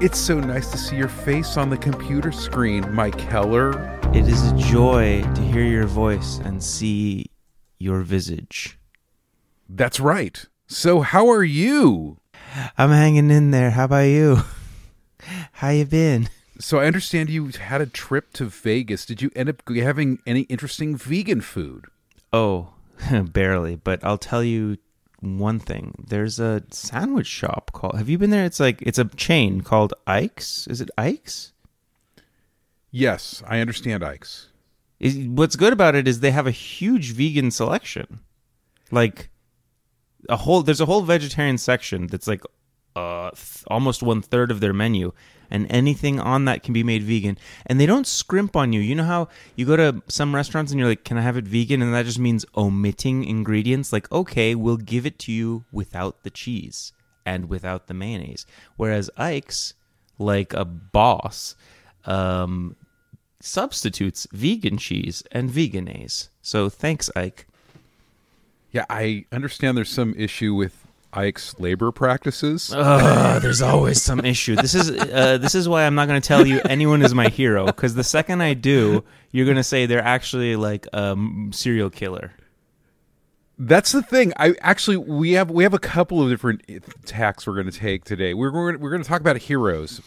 It's so nice to see your face on the computer screen, Mike Keller. It is a joy to hear your voice and see your visage. That's right. So, how are you? I'm hanging in there. How about you? How you been? So, I understand you had a trip to Vegas. Did you end up having any interesting vegan food? Oh, barely. But I'll tell you one thing. There's a sandwich shop called. Have you been there? It's like it's a chain called Ike's. Is it Ike's? Yes, I understand Ike's. Is, what's good about it is they have a huge vegan selection. Like a whole there's a whole vegetarian section that's like uh th- almost one third of their menu and anything on that can be made vegan. And they don't scrimp on you. You know how you go to some restaurants and you're like can i have it vegan? And that just means omitting ingredients. Like okay we'll give it to you without the cheese and without the mayonnaise. Whereas ike's like a boss um substitutes vegan cheese and Vegenaise. So thanks ike. Yeah, I understand there's some issue with Ike's labor practices. Ugh, there's always some issue. This is uh, this is why I'm not going to tell you anyone is my hero because the second I do, you're going to say they're actually like a um, serial killer. That's the thing. I actually we have we have a couple of different tacks we're going to take today. We're we're, we're going to talk about heroes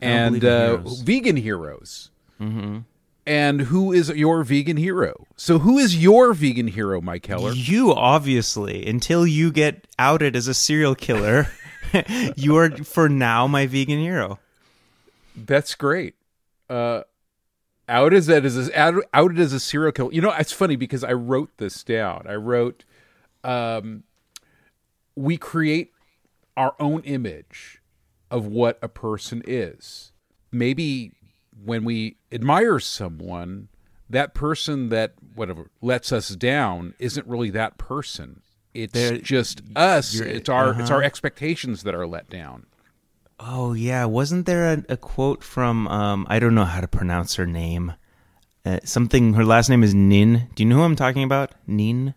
and uh, heroes. vegan heroes. Mm-hmm. And who is your vegan hero? So who is your vegan hero, Mike Keller? You obviously, until you get outed as a serial killer, you are for now my vegan hero. That's great. Uh, out as that as a, out, outed as a serial killer. You know, it's funny because I wrote this down. I wrote, um, we create our own image of what a person is. Maybe when we admire someone, that person that whatever lets us down isn't really that person. It's They're- just us. It's our it's uh-huh. our expectations that are let down. Oh yeah, wasn't there a, a quote from um, I don't know how to pronounce her name. Uh, something. Her last name is Nin. Do you know who I'm talking about? Nin.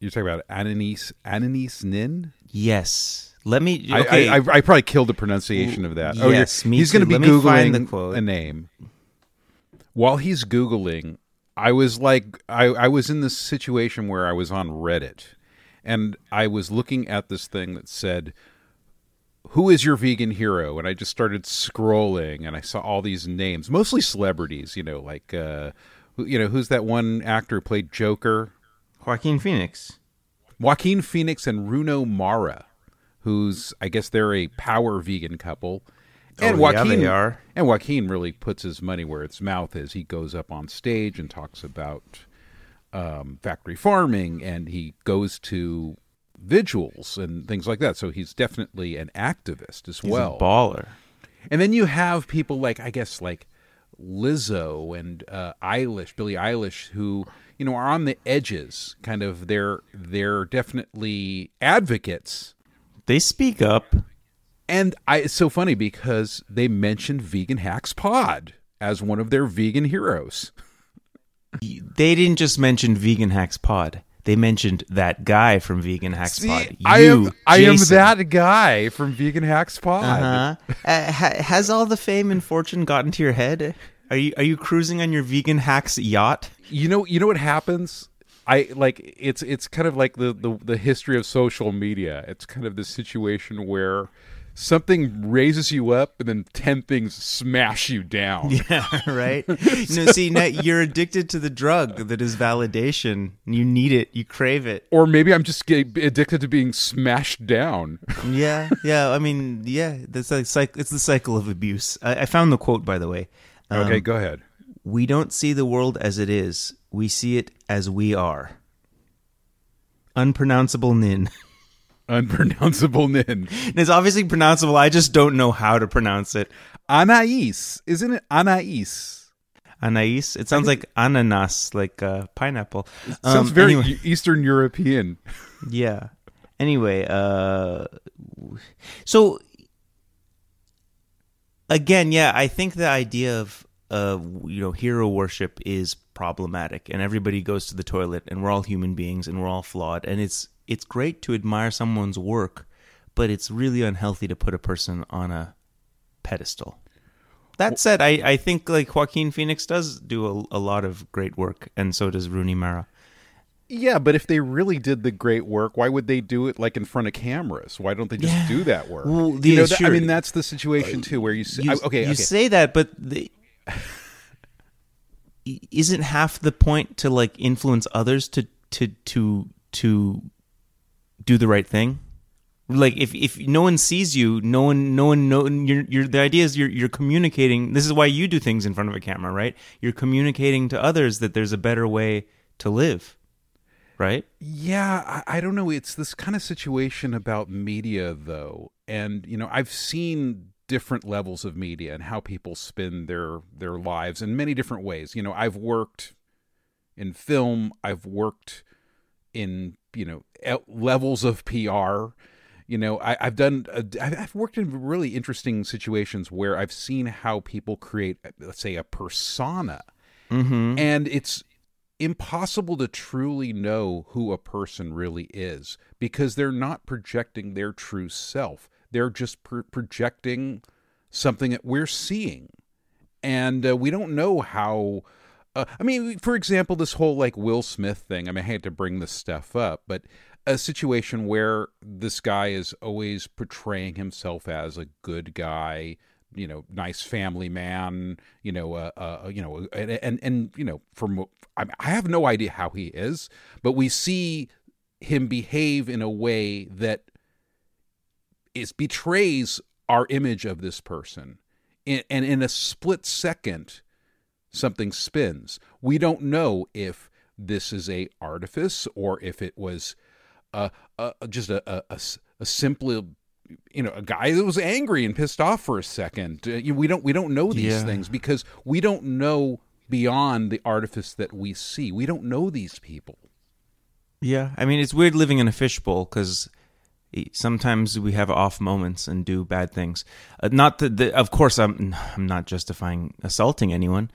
You're talking about Ananias Ananias Nin. Yes. Let me. I- Okay. I, I, I probably killed the pronunciation of that. Yes, you're- me he's going to be Let the googling quote. a name. While he's googling, I was like, I, I was in this situation where I was on Reddit, and I was looking at this thing that said, "Who is your vegan hero?" And I just started scrolling, and I saw all these names, mostly celebrities. You know, like, uh, you know, who's that one actor who played Joker? Joaquin Phoenix. Joaquin Phoenix and Rooney Mara, who's I guess they're a power vegan couple. And Oh, yeah, Joaquin they are. and Joaquin really puts his money where its mouth is. He goes up on stage and talks about um, factory farming, and he goes to vigils and things like that. So he's definitely an activist as He's well. a baller. And then you have people like I guess like Lizzo and uh, Eilish, Billie Eilish, who you know are on the edges. Kind of they're they're definitely advocates. They speak up. And I, it's so funny because they mentioned Vegan Hacks Pod as one of their vegan heroes. They didn't just mention Vegan Hacks Pod. They mentioned that guy from Vegan Hacks See, Pod. I You, am I am that guy from Vegan Hacks Pod. Uh-huh. Uh, ha- has all the fame and fortune gotten to your head? Are you are you cruising on your Vegan Hacks yacht? you know you know what happens i like it's it's kind of like the, the the history of social media it's kind of this situation where something raises you up and then 10 things smash you down Yeah, right. no, see, now you're addicted to the drug that is validation. You need it. You crave it. or maybe i'm just addicted to being smashed down Yeah, yeah. I mean, yeah. That's like it's the cycle of abuse. I, I found the quote, by the way. Um, okay go ahead We don't see the world as it is. We see it as we are. Unpronounceable nin. unpronounceable nin it's obviously pronounceable. I just don't know how to pronounce it. anais isn't it anais Anais. It sounds like ananas, like uh, pineapple. sounds Um, very anyway. eastern european Yeah. Anyway, uh so again, yeah, I think the idea of uh you know hero worship is problematic and everybody goes to the toilet and we're all human beings and we're all flawed and it's it's great to admire someone's work, but it's really unhealthy to put a person on a pedestal. That said, I, I think like Joaquin Phoenix does do a, a lot of great work, and so does Rooney Mara. Yeah, but if they really did the great work, why would they do it like in front of cameras? Why don't they just Yeah. do that work? Well, you know, that- I mean, that's the situation too, where you say, You, okay, you okay, say that, but the, isn't half the point to like influence others to to to to do the right thing? Like if if no one sees you, no one no one no you're you're the idea is you're you're communicating. This is why you do things in front of a camera, right? You're communicating to others that there's a better way to live, right? Yeah, I, I don't know. It's this kind of situation about media, though, and you know, I've seen different levels of media and how people spend their their lives in many different ways. You know, I've worked in film. I've worked in you know levels of PR. You know, I, I've done. uh, I've I've worked in really interesting situations where I've seen how people create, let's say, a persona, Mm-hmm. and it's impossible to truly know who a person really is because they're not projecting their true self. They're just pro- projecting something that we're seeing. And uh, we don't know how. Uh, I mean, for example, this whole like Will Smith thing. I mean, I had to bring this stuff up, but a situation where this guy is always portraying himself as a good guy, you know, nice family man, you know, uh, uh you know, and, and and you know, from I, mean, I have no idea how he is, but we see him behave in a way that is betrays our image of this person, and, and in a split second, something spins. We don't know if this is a artifice or if it was uh, uh, just a simple you know a guy that was angry and pissed off for a second. Uh, you- we don't we don't know these Yeah. things because we don't know beyond the artifice that we see. We don't know these people. Yeah, I mean it's weird living in a fishbowl because sometimes we have off moments and do bad things. Uh, not that, the, of course, I'm I'm not justifying assaulting anyone.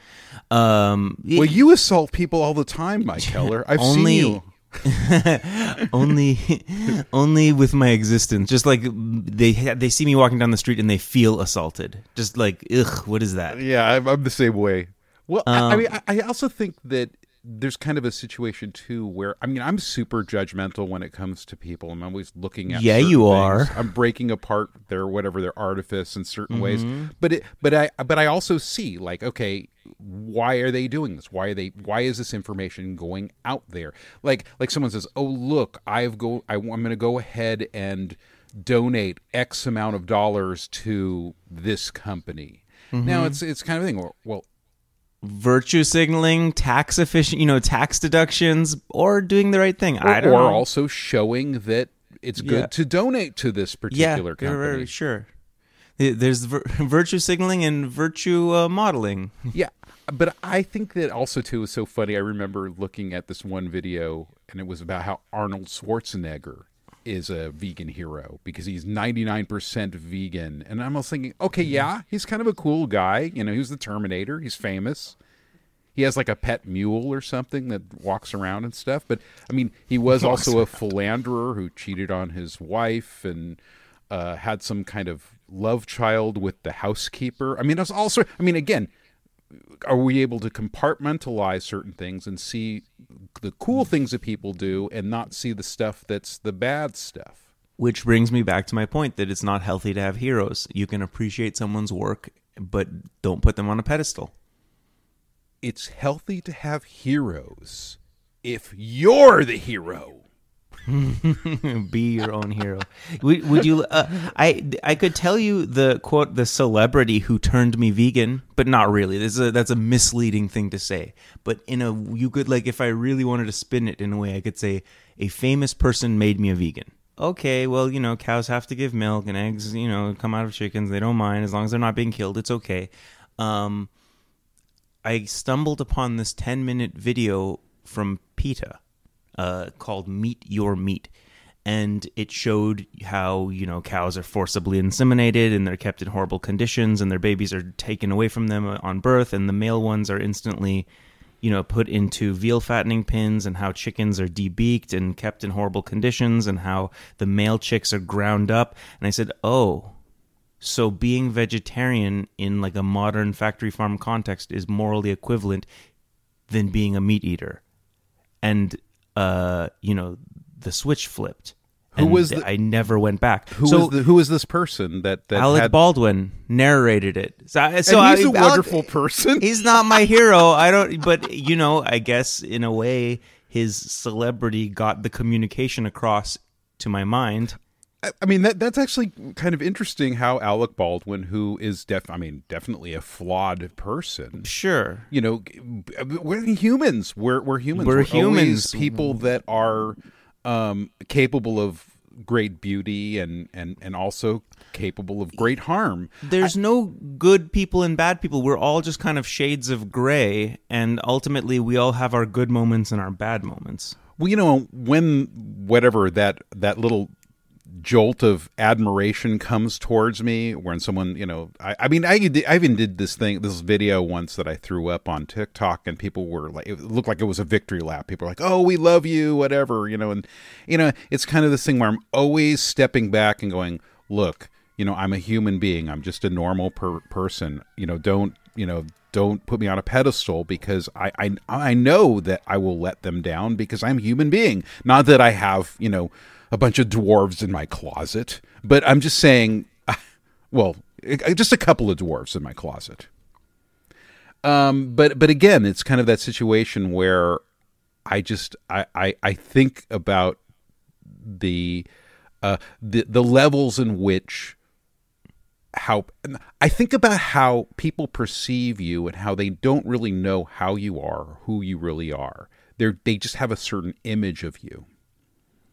Um, Well, you assault people all the time, Mike Keller. I've Only- seen you. only only with my existence. Just like they they see me walking down the street and they feel assaulted. Just like ugh, what is that? Yeah, I'm, I'm the same way. Well, I, I Um, mean, I, I also think that there's kind of a situation too where I mean, I'm super judgmental when it comes to people. I'm always looking at. Yeah, you things. are. I'm breaking apart their whatever their artifice in certain ways. Mm-hmm. But it, but I, but I also see like, okay, why are they doing this? Why are they? Why is this information going out there? Like, like someone says, oh look, I've go, I, I'm going to go ahead and donate X amount of dollars to this company. Mm-hmm. Now it's it's kind of a thing. Well, Virtue signaling, tax efficient, you know, tax deductions, or doing the right thing. or, I don't or know. also showing that it's good Yeah. to donate to this particular yeah, company. right, sure. There's vir- virtue signaling and virtue uh, modeling. Yeah, but I think that also too is so funny. I remember looking at this one video, and it was about how Arnold Schwarzenegger is a vegan hero because he's 99% vegan. And I'm also thinking, okay, yeah, he's kind of a cool guy. You know, he was the Terminator. He's famous. He has like a pet mule or something that walks around and stuff. But I mean, he was also a philanderer who cheated on his wife and uh, had some kind of love child with the housekeeper. I mean, it's also, I mean, again, are we able to compartmentalize certain things and see the cool things that people do and not see the stuff that's the bad stuff? Which brings me back to my point that it's not healthy to have heroes. You can appreciate someone's work, but don't put them on a pedestal. It's healthy to have heroes if you're the hero. Be your own hero. Would, would you? Uh, I I could tell you the quote the celebrity who turned me vegan, but not really. This is a, that's a misleading thing to say. But in a you could like if I really wanted to spin it in a way, I could say a famous person made me a vegan. Okay, well you know cows have to give milk and eggs. You know come out of chickens. They don't mind as long as they're not being killed. It's okay. Um, I stumbled upon this 10 minute video from PETA uh, called Meet Your Meat. And it showed how, you know, cows are forcibly inseminated and they're kept in horrible conditions and their babies are taken away from them on birth and the male ones are instantly you know, put into veal fattening pins and how chickens are debeaked and kept in horrible conditions and how the male chicks are ground up. And I said, oh, so being vegetarian in like a modern factory farm context is morally equivalent than being a meat eater. And, uh, you know, the switch flipped. Who was the- I never went back. Who so was the, who was this person that that Alec had? Baldwin narrated it. So, so and he's I- a Alec- wonderful person. He's not my hero. I don't. But you know, I guess in a way, his celebrity got the communication across to my mind. I I mean that that's actually kind of interesting how Alec Baldwin, who is def I mean definitely a flawed person, Sure. you know, we're humans. We're we're humans. We're always humans. people that are um, capable of great beauty and and and also capable of great harm. There's no good people and bad people. We're all just kind of shades of gray, and ultimately, we all have our good moments and our bad moments. Well, you know, when whatever that that little jolt of admiration comes towards me, when someone, you know, I, I mean, I, I even did this thing, this video once that I threw up on TikTok, and people were like, it looked like it was a victory lap. People were like, "Oh, we love you," whatever, you know, and you know, it's kind of this thing where I'm always stepping back and going, "Look, you know, I'm a human being. I'm just a normal per- person. You know, don't you know." Don't put me on a pedestal because I, I I know that I will let them down because I'm a human being. Not that I have you know a bunch of dwarves in my closet, but I'm just saying, well, just a couple of dwarves in my closet. Um, but but again, it's kind of that situation where I just I I, I think about the uh, the the levels in which how I think about how people perceive you and how they don't really know how you are, who you really are. They they just have a certain image of you.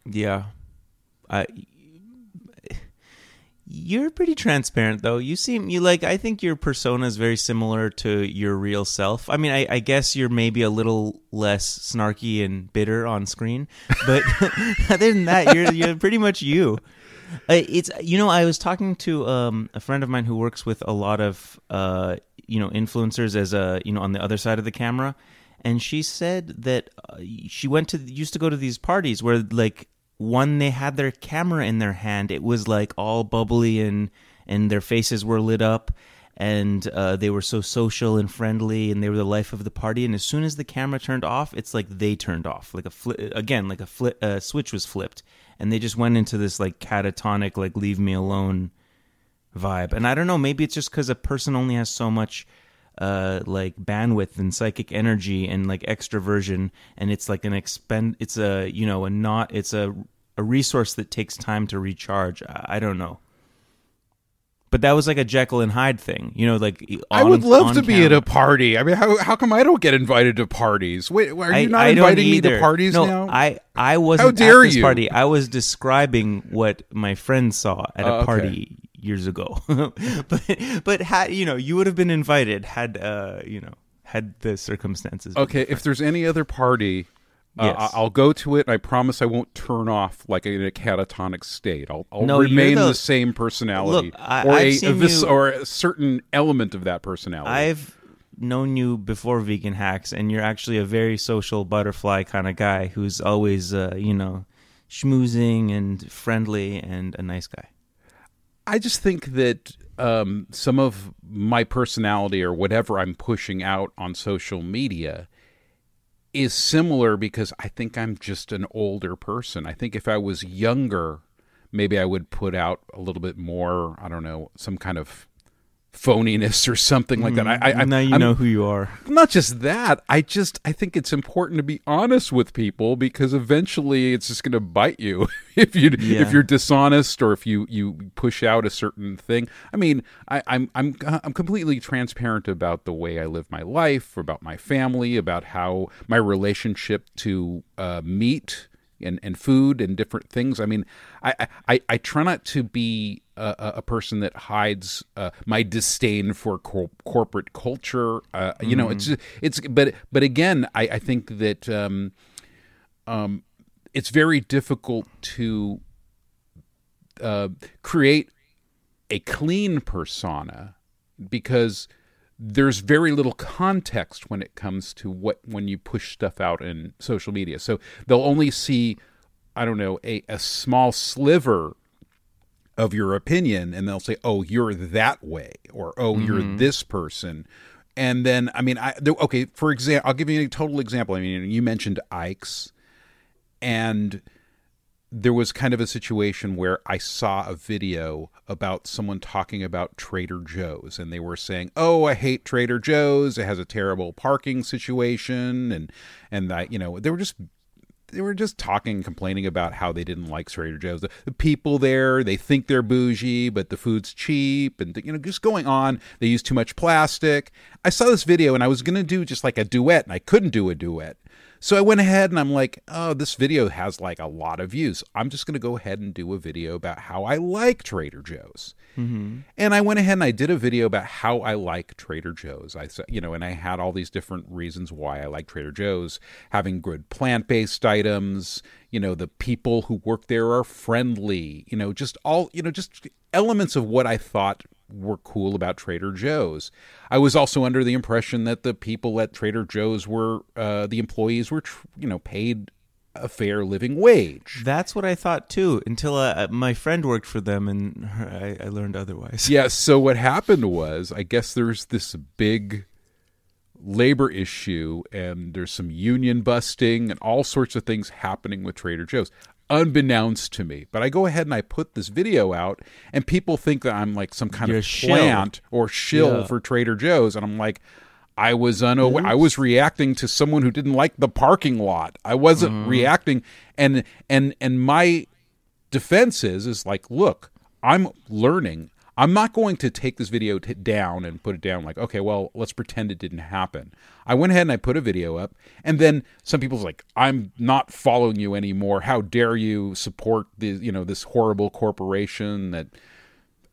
Yeah. You're pretty transparent though. You seem you like I think your persona is very similar to your real self. I mean, I, I guess you're maybe a little less snarky and bitter on screen, but other than that, you're you're pretty much you. Uh, it's you know I was talking to um, a friend of mine who works with a lot of uh, you know influencers as a you know on the other side of the camera, and she said that uh, she went to used to go to these parties where like when they had their camera in their hand, it was like all bubbly and and their faces were lit up and uh, they were so social and friendly and they were the life of the party and as soon as the camera turned off it's like they turned off like a fli- again like a fli- uh, switch was flipped and they just went into this like catatonic like leave me alone vibe and i don't know maybe it's just because a person only has so much uh like bandwidth and psychic energy and like extroversion and it's like an expend it's a you know a not it's a a resource that takes time to recharge i, I don't know but that was like a Jekyll and Hyde thing, you know. Like I would love on to be at a party. I mean, how how come I don't get invited to parties? Wait, are you I- not I inviting me to parties no, now? I I wasn't dare at this you. party. I was describing what my friend saw at a party. okay. Years ago. but but had you know, you would have been invited had uh you know had the circumstances. been okay, if there's any other party, uh, Yes. I- I'll go to it. and I promise I won't turn off like in a catatonic state. I'll, I'll No, remain the- the, same personality, Look, I- or I've a, a seen vis- you- or a certain element of that personality. I've known you before vegan hacks and you're actually a very social butterfly kind of guy who's always uh, you know schmoozing and friendly and a nice guy. I just think that um, some of my personality or whatever I'm pushing out on social media is similar because I think I'm just an older person. I think if I was younger, maybe I would put out a little bit more, I don't know, some kind of phoniness or something like that. I, I, I now you I'm- know who you are. not just that i just i think it's important to be honest with people because eventually it's just going to bite you if you Yeah. if you're dishonest or if you you push out a certain thing i mean I, i'm i'm i'm completely transparent about the way i live my life about my family about how my relationship to uh, meat and, and food and different things. I mean, I, I, I try not to be a, a- person that hides uh, my disdain for cor- corporate culture. Uh, You know, it's it's but but again, I, I think that um, um, it's very difficult to uh, create a clean persona because there's very little context when it comes to what when you push stuff out in social media. So they'll only see, I don't know, a, a small sliver of your opinion and they'll say, "Oh, you're that way," or "Oh, you're mm-hmm. this person." And then, I mean, I there, okay. For example, I'll give you a total example. I mean, you mentioned Ike's, and there was kind of a situation where I saw a video about someone talking about Trader Joe's and they were saying, "Oh, I hate Trader Joe's. It has a terrible parking situation." And and that, you know, they were just they were just talking, complaining about how they didn't like Trader Joe's. The, the people there, they think they're bougie, but the food's cheap, and you know, just going on. They use too much plastic. I saw this video, and I was gonna do just like a duet, and I couldn't do a duet. So I went ahead and I'm like, oh, this video has like a lot of views. I'm just going to go ahead and do a video about how I like Trader Joe's. Mm-hmm. And I went ahead and I did a video about how I like Trader Joe's. I said, you know, and I had all these different reasons why I like Trader Joe's, having good plant-based items, you know, the people who work there are friendly, you know, just all, you know, just elements of what I thought were cool about Trader Joe's. I was also under the impression that the people at Trader Joe's were uh, the employees were tr- you know paid a fair living wage. That's what I thought too, until uh, my friend worked for them and I, I learned otherwise. Yeah. So what happened was, I guess there's this big labor issue and there's some union busting and all sorts of things happening with Trader Joe's unbeknownst to me. But I go ahead and I put this video out, and people think that I'm like some kind You're of shill. plant or shill Yeah. for Trader Joe's, and I'm like. I was unaware. I was reacting to someone who didn't like the parking lot. I wasn't mm-hmm. reacting, and and and my defense is is like, look, I'm learning. I'm not going to take this video t- down and put it down like, okay, well, let's pretend it didn't happen. I went ahead and I put a video up, and then some people's like, I'm not following you anymore. How dare you support the you know this horrible corporation that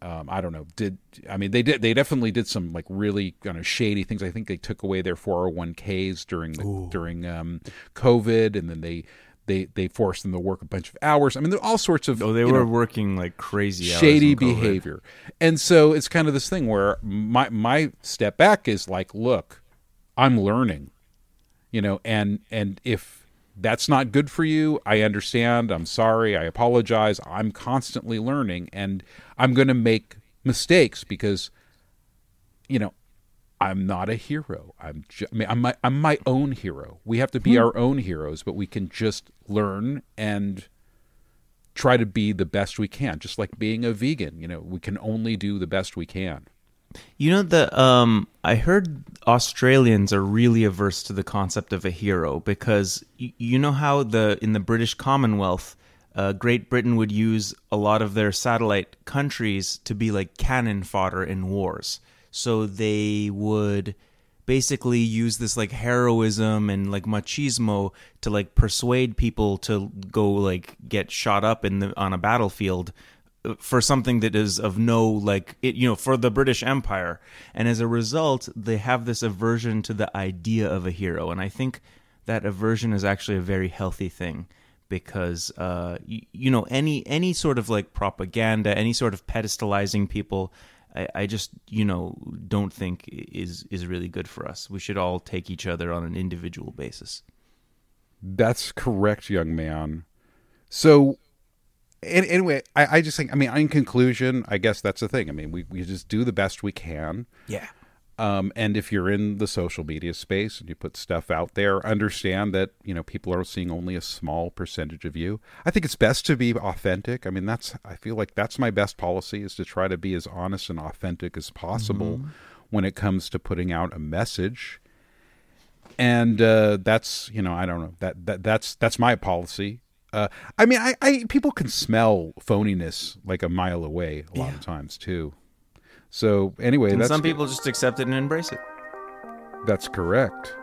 um, I don't know. Did I mean they did? They definitely did some like really kind of shady things. I think they took away their 401ks during the, during um, COVID, and then they they they forced them to work a bunch of hours. I mean, there are all sorts of Oh, they were know, working like crazy. shady behavior, and so it's kind of this thing where my my step back is like, look, I'm learning, you know, and and if that's not good for you, I understand. I'm sorry. I apologize. I'm constantly learning, and I'm going to make mistakes because, you know, I'm not a hero. I'm ju- I mean, I'm my I'm my own hero. We have to be our own heroes, but we can just learn and try to be the best we can. Just like being a vegan, you know, we can only do the best we can. You know the um I heard Australians are really averse to the concept of a hero because y- you know how the in the British Commonwealth uh, Great Britain would use a lot of their satellite countries to be like cannon fodder in wars. So they would basically use this like heroism and like machismo to like persuade people to go like get shot up in the on a battlefield uh, for something that is of no like it, you know for the British Empire. And as a result they have this aversion to the idea of a hero. And I think that aversion is actually a very healthy thing because uh you, you know any any sort of like propaganda any sort of pedestalizing people I, I just you know don't think is is really good for us we should all take each other on an individual basis That's correct, young man. So, an- anyway, I, I just think, I mean, in conclusion, I guess that's the thing. I mean, we, we just do the best we can. yeah Um, and if you're in the social media space and you put stuff out there, understand that you know people are seeing only a small percentage of you. I think it's best to be authentic. I mean, that's I feel like that's my best policy is to try to be as honest and authentic as possible when it comes to putting out a message. And uh, that's you know I don't know that, that that's that's my policy. Uh, I mean, I, I people can smell phoniness like a mile away a lot of times too. So anyway, some people just accept it and embrace it that's correct.